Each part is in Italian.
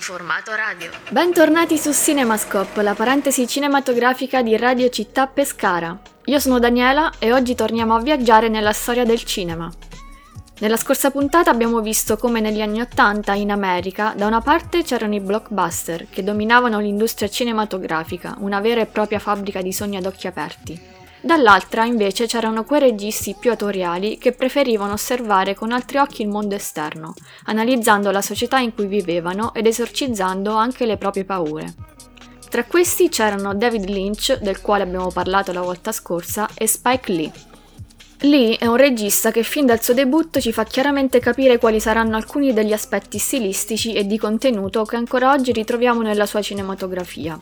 Formato radio. Bentornati su Cinemascope, la parentesi cinematografica di Radio Città Pescara. Io sono Daniela e oggi torniamo a viaggiare nella storia del cinema. Nella scorsa puntata abbiamo visto come negli anni Ottanta in America da una parte c'erano i blockbuster che dominavano l'industria cinematografica, una vera e propria fabbrica di sogni ad occhi aperti Dall'altra invece c'erano quei registi più autoriali che preferivano osservare con altri occhi il mondo esterno, analizzando la società in cui vivevano ed esorcizzando anche le proprie paure. Tra questi c'erano David Lynch, del quale abbiamo parlato la volta scorsa, e Spike Lee. Lee è un regista che fin dal suo debutto ci fa chiaramente capire quali saranno alcuni degli aspetti stilistici e di contenuto che ancora oggi ritroviamo nella sua cinematografia.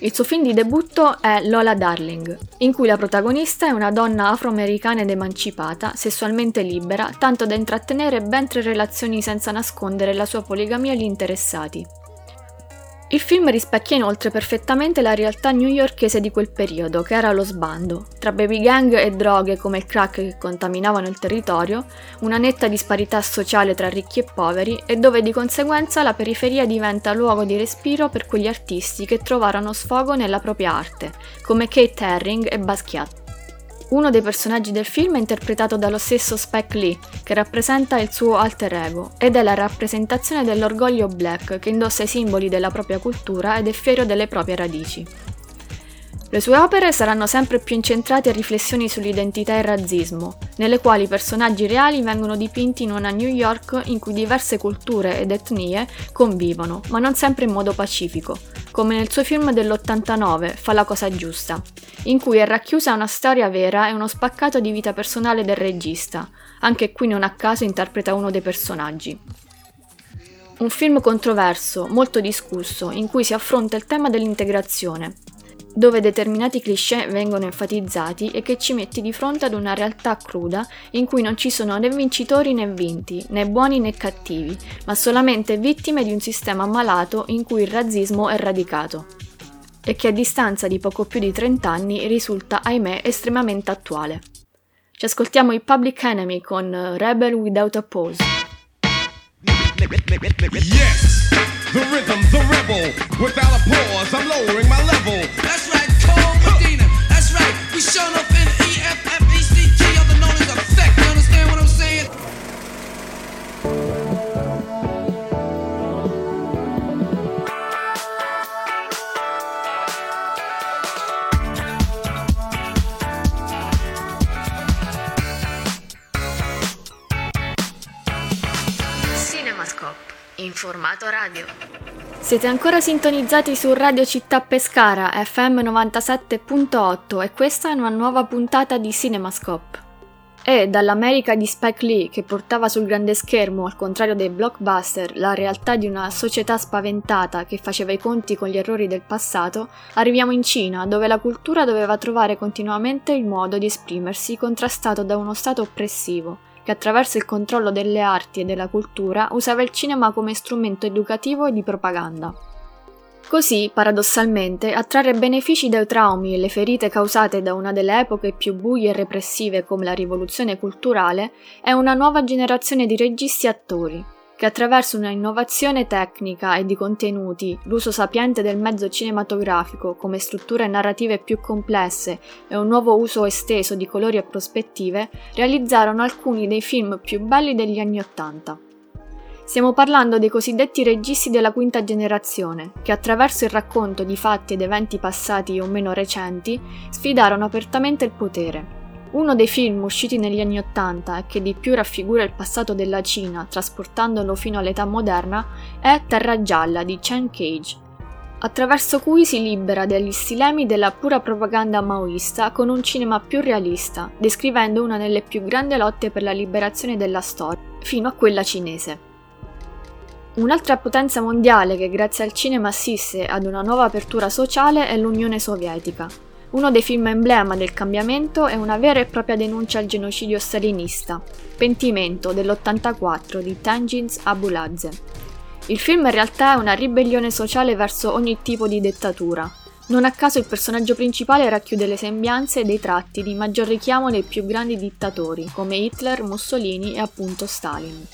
Il suo film di debutto è Lola Darling, in cui la protagonista è una donna afroamericana ed emancipata, sessualmente libera, tanto da intrattenere ben tre relazioni senza nascondere la sua poligamia agli interessati. Il film rispecchia inoltre perfettamente la realtà newyorkese di quel periodo, che era lo sbando, tra baby gang e droghe come il crack che contaminavano il territorio, una netta disparità sociale tra ricchi e poveri e dove di conseguenza la periferia diventa luogo di respiro per quegli artisti che trovarono sfogo nella propria arte, come Kate Herring e Basquiat. Uno dei personaggi del film è interpretato dallo stesso Spike Lee, che rappresenta il suo alter ego, ed è la rappresentazione dell'orgoglio black che indossa i simboli della propria cultura ed è fiero delle proprie radici. Le sue opere saranno sempre più incentrate a riflessioni sull'identità e il razzismo, nelle quali i personaggi reali vengono dipinti in una New York in cui diverse culture ed etnie convivono, ma non sempre in modo pacifico, come nel suo film dell'89 Fa la cosa giusta, in cui è racchiusa una storia vera e uno spaccato di vita personale del regista, anche qui non a caso interpreta uno dei personaggi. Un film controverso, molto discusso, in cui si affronta il tema dell'integrazione, dove determinati cliché vengono enfatizzati e che ci metti di fronte ad una realtà cruda in cui non ci sono né vincitori né vinti, né buoni né cattivi, ma solamente vittime di un sistema malato in cui il razzismo è radicato e che a distanza di poco più di 30 anni risulta, ahimè, estremamente attuale. Ci ascoltiamo i Public Enemy con Rebel Without a Pause. Yes, the rhythm, the rebel. Without a pause, I'm lowering my level. That's right, Cole Medina. That's right. We showing up in EFFECT, other known as effect. You understand what I'm saying? Formato radio. Siete ancora sintonizzati su Radio Città Pescara FM 97.8 e questa è una nuova puntata di Cinemascope. E dall'America di Spike Lee, che portava sul grande schermo, al contrario dei blockbuster, la realtà di una società spaventata che faceva i conti con gli errori del passato, arriviamo in Cina, dove la cultura doveva trovare continuamente il modo di esprimersi contrastato da uno stato oppressivo, che attraverso il controllo delle arti e della cultura usava il cinema come strumento educativo e di propaganda. Così, paradossalmente, a trarre benefici dai traumi e le ferite causate da una delle epoche più buie e repressive come la rivoluzione culturale è una nuova generazione di registi e attori, che attraverso una innovazione tecnica e di contenuti, l'uso sapiente del mezzo cinematografico come strutture narrative più complesse e un nuovo uso esteso di colori e prospettive, realizzarono alcuni dei film più belli degli anni Ottanta. Stiamo parlando dei cosiddetti registi della quinta generazione, che attraverso il racconto di fatti ed eventi passati o meno recenti sfidarono apertamente il potere. Uno dei film usciti negli anni Ottanta e che di più raffigura il passato della Cina, trasportandolo fino all'età moderna, è Terra Gialla di Chen Cage, attraverso cui si libera dagli stilemi della pura propaganda maoista con un cinema più realista, descrivendo una delle più grandi lotte per la liberazione della storia, fino a quella cinese. Un'altra potenza mondiale che grazie al cinema assiste ad una nuova apertura sociale è l'Unione Sovietica. Uno dei film emblema del cambiamento è una vera e propria denuncia al genocidio stalinista, Pentimento dell'84 di Tenjins Abuladze. Il film in realtà è una ribellione sociale verso ogni tipo di dittatura. Non a caso il personaggio principale racchiude le sembianze e dei tratti di maggior richiamo dei più grandi dittatori, come Hitler, Mussolini e appunto Stalin.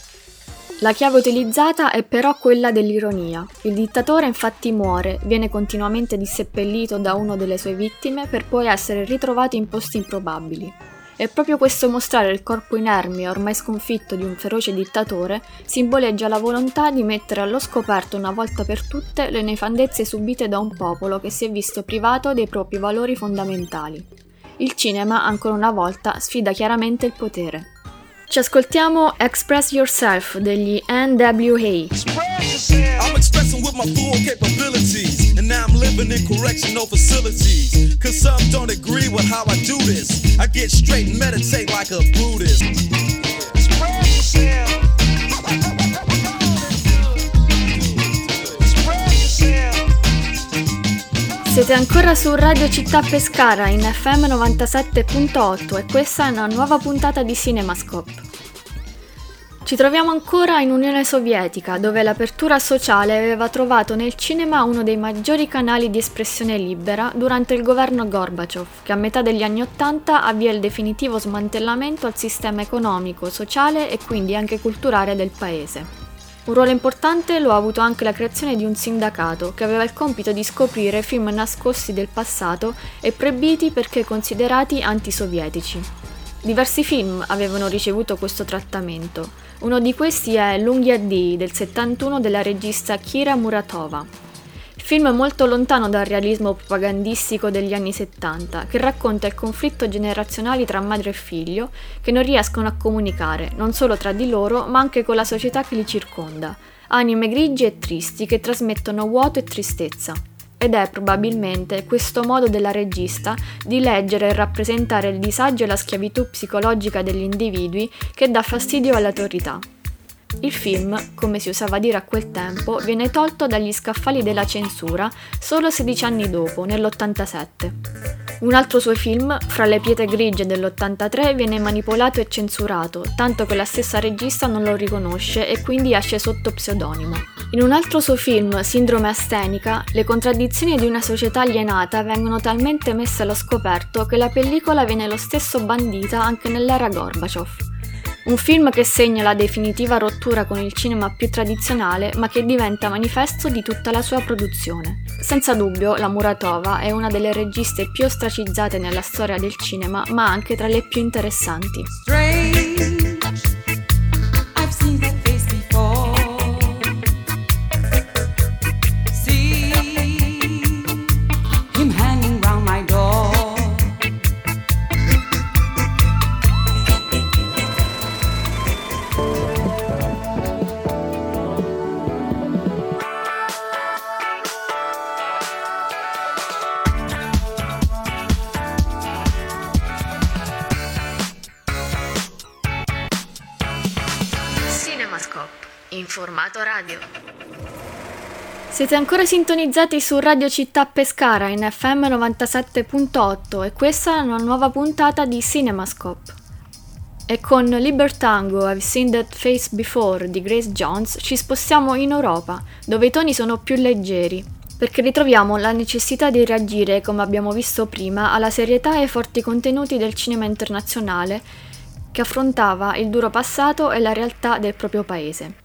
La chiave utilizzata è però quella dell'ironia. Il dittatore infatti muore, viene continuamente disseppellito da una delle sue vittime per poi essere ritrovato in posti improbabili. E proprio questo mostrare il corpo inerme e ormai sconfitto di un feroce dittatore simboleggia la volontà di mettere allo scoperto una volta per tutte le nefandezze subite da un popolo che si è visto privato dei propri valori fondamentali. Il cinema, ancora una volta, sfida chiaramente il potere. Ci ascoltiamo Express Yourself degli NWA. I'm expressing with my full capabilities, and now I'm living in correctional facilities. Cause some don't agree with how I do this. I get straight and meditate like a Buddhist. Siete ancora su Radio Città Pescara in FM 97.8 e questa è una nuova puntata di Cinemascope. Ci troviamo ancora in Unione Sovietica, dove l'apertura sociale aveva trovato nel cinema uno dei maggiori canali di espressione libera durante il governo Gorbaciov, che a metà degli anni Ottanta avvia il definitivo smantellamento al sistema economico, sociale e quindi anche culturale del paese. Un ruolo importante lo ha avuto anche la creazione di un sindacato che aveva il compito di scoprire film nascosti del passato e proibiti perché considerati antisovietici. Diversi film avevano ricevuto questo trattamento. Uno di questi è L'unghia D del 71 della regista Kira Muratova. Film molto lontano dal realismo propagandistico degli anni 70, che racconta il conflitto generazionale tra madre e figlio che non riescono a comunicare, non solo tra di loro, ma anche con la società che li circonda. Anime grigie e tristi che trasmettono vuoto e tristezza. Ed è probabilmente questo modo della regista di leggere e rappresentare il disagio e la schiavitù psicologica degli individui che dà fastidio all'autorità. Il film, come si usava dire a quel tempo, viene tolto dagli scaffali della censura solo 16 anni dopo, nell'87. Un altro suo film, Fra le pietre grigie dell'83, viene manipolato e censurato, tanto che la stessa regista non lo riconosce e quindi esce sotto pseudonimo. In un altro suo film, Sindrome astenica, le contraddizioni di una società alienata vengono talmente messe allo scoperto che la pellicola viene lo stesso bandita anche nell'era Gorbaciov. Un film che segna la definitiva rottura con il cinema più tradizionale, ma che diventa manifesto di tutta la sua produzione. Senza dubbio, la Muratova è una delle registe più ostracizzate nella storia del cinema, ma anche tra le più interessanti. strange. Formato radio. Siete ancora sintonizzati su Radio Città Pescara in FM 97.8 e questa è una nuova puntata di Cinemascope. E con Libertango I've Seen That Face Before di Grace Jones ci spostiamo in Europa, dove i toni sono più leggeri, perché ritroviamo la necessità di reagire, come abbiamo visto prima, alla serietà e ai forti contenuti del cinema internazionale che affrontava il duro passato e la realtà del proprio paese.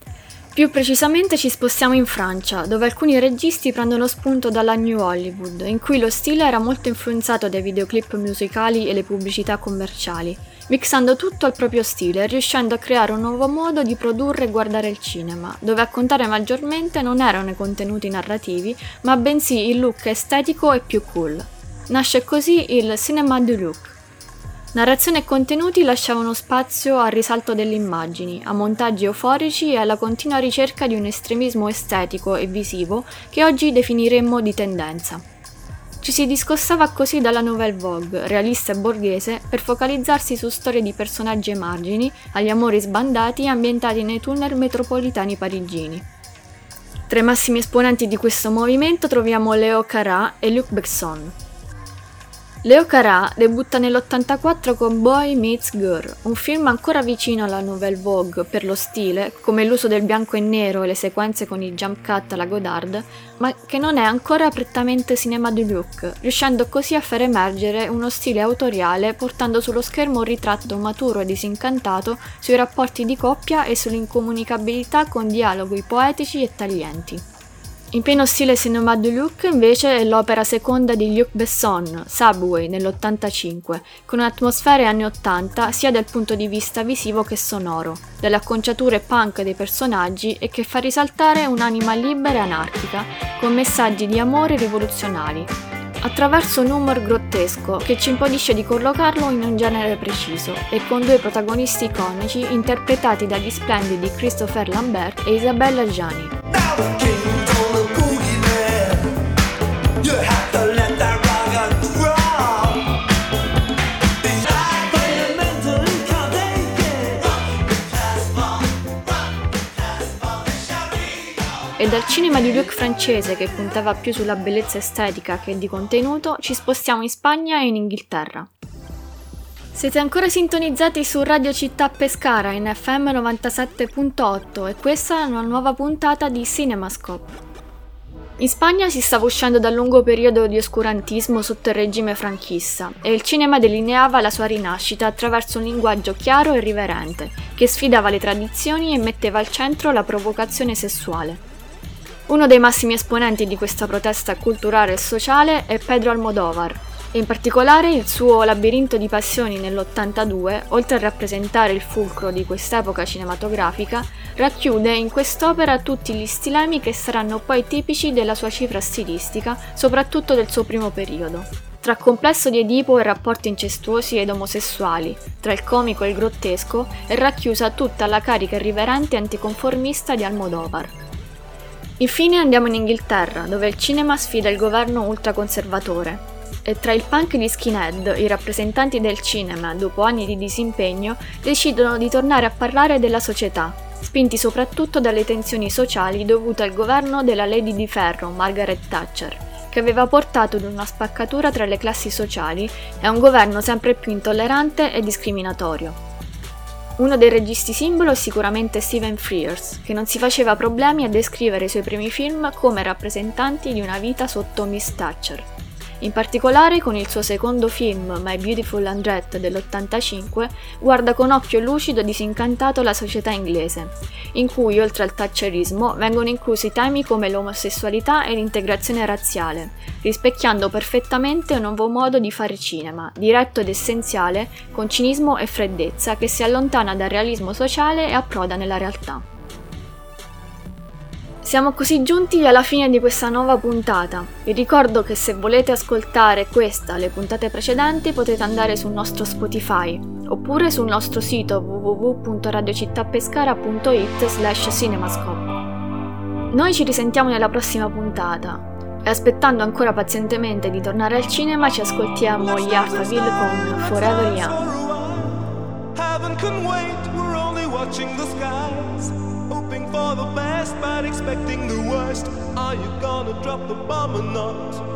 Più precisamente ci spostiamo in Francia, dove alcuni registi prendono spunto dalla New Hollywood, in cui lo stile era molto influenzato dai videoclip musicali e le pubblicità commerciali, mixando tutto al proprio stile e riuscendo a creare un nuovo modo di produrre e guardare il cinema, dove a contare maggiormente non erano i contenuti narrativi, ma bensì il look estetico e più cool. Nasce così il Cinema du Look, Narrazione e contenuti lasciavano spazio al risalto delle immagini, a montaggi euforici e alla continua ricerca di un estremismo estetico e visivo che oggi definiremmo di tendenza. Ci si discostava così dalla Nouvelle Vogue, realista e borghese, per focalizzarsi su storie di personaggi ai margini, agli amori sbandati ambientati nei tunnel metropolitani parigini. Tra i massimi esponenti di questo movimento troviamo Léo Carat e Luc Besson. Leo Carà debutta nell'84 con Boy Meets Girl, un film ancora vicino alla Nouvelle Vogue per lo stile, come l'uso del bianco e nero e le sequenze con i jump cut alla Godard, ma che non è ancora prettamente cinema du look, riuscendo così a far emergere uno stile autoriale portando sullo schermo un ritratto maturo e disincantato sui rapporti di coppia e sull'incomunicabilità con dialoghi poetici e taglienti. In pieno stile cinema de Luc invece è l'opera seconda di Luc Besson, Subway, nell'85, con atmosfere anni 80 sia dal punto di vista visivo che sonoro, dalle acconciature punk dei personaggi e che fa risaltare un'anima libera e anarchica, con messaggi di amore rivoluzionari, attraverso un humor grottesco che ci impedisce di collocarlo in un genere preciso e con due protagonisti iconici interpretati dagli splendidi Christopher Lambert e Isabella Gianni. Dal cinema di Luc francese che puntava più sulla bellezza estetica che di contenuto, ci spostiamo in Spagna e in Inghilterra. Siete ancora sintonizzati su Radio Città Pescara in FM 97.8 e questa è una nuova puntata di Cinemascope. In Spagna si stava uscendo dal lungo periodo di oscurantismo sotto il regime franchista e il cinema delineava la sua rinascita attraverso un linguaggio chiaro e riverente, che sfidava le tradizioni e metteva al centro la provocazione sessuale. Uno dei massimi esponenti di questa protesta culturale e sociale è Pedro Almodovar, in particolare il suo Labirinto di passioni nell'82, oltre a rappresentare il fulcro di quest'epoca cinematografica, racchiude in quest'opera tutti gli stilemi che saranno poi tipici della sua cifra stilistica, soprattutto del suo primo periodo. Tra complesso di Edipo e rapporti incestuosi ed omosessuali, tra il comico e il grottesco, è racchiusa tutta la carica irriverente anticonformista di Almodovar. Infine andiamo in Inghilterra, dove il cinema sfida il governo ultraconservatore, e tra il punk di skinhead, i rappresentanti del cinema, dopo anni di disimpegno, decidono di tornare a parlare della società, spinti soprattutto dalle tensioni sociali dovute al governo della Lady di Ferro, Margaret Thatcher, che aveva portato ad una spaccatura tra le classi sociali e a un governo sempre più intollerante e discriminatorio. Uno dei registi simbolo è sicuramente Stephen Frears, che non si faceva problemi a descrivere i suoi primi film come rappresentanti di una vita sotto Miss Thatcher. In particolare con il suo secondo film, My Beautiful Andrette dell'85, guarda con occhio lucido e disincantato la società inglese, in cui oltre al thatcherismo vengono inclusi temi come l'omosessualità e l'integrazione razziale, rispecchiando perfettamente un nuovo modo di fare cinema, diretto ed essenziale, con cinismo e freddezza che si allontana dal realismo sociale e approda nella realtà. Siamo così giunti alla fine di questa nuova puntata. Vi ricordo che se volete ascoltare questa le puntate precedenti potete andare sul nostro Spotify oppure sul nostro sito www.radiocittapescara.it slash cinemascope. Noi ci risentiamo nella prossima puntata e aspettando ancora pazientemente di tornare al cinema ci ascoltiamo gli Alphaville con Forever Young. Hoping for the best, but expecting the worst. Are you gonna drop the bomb or not?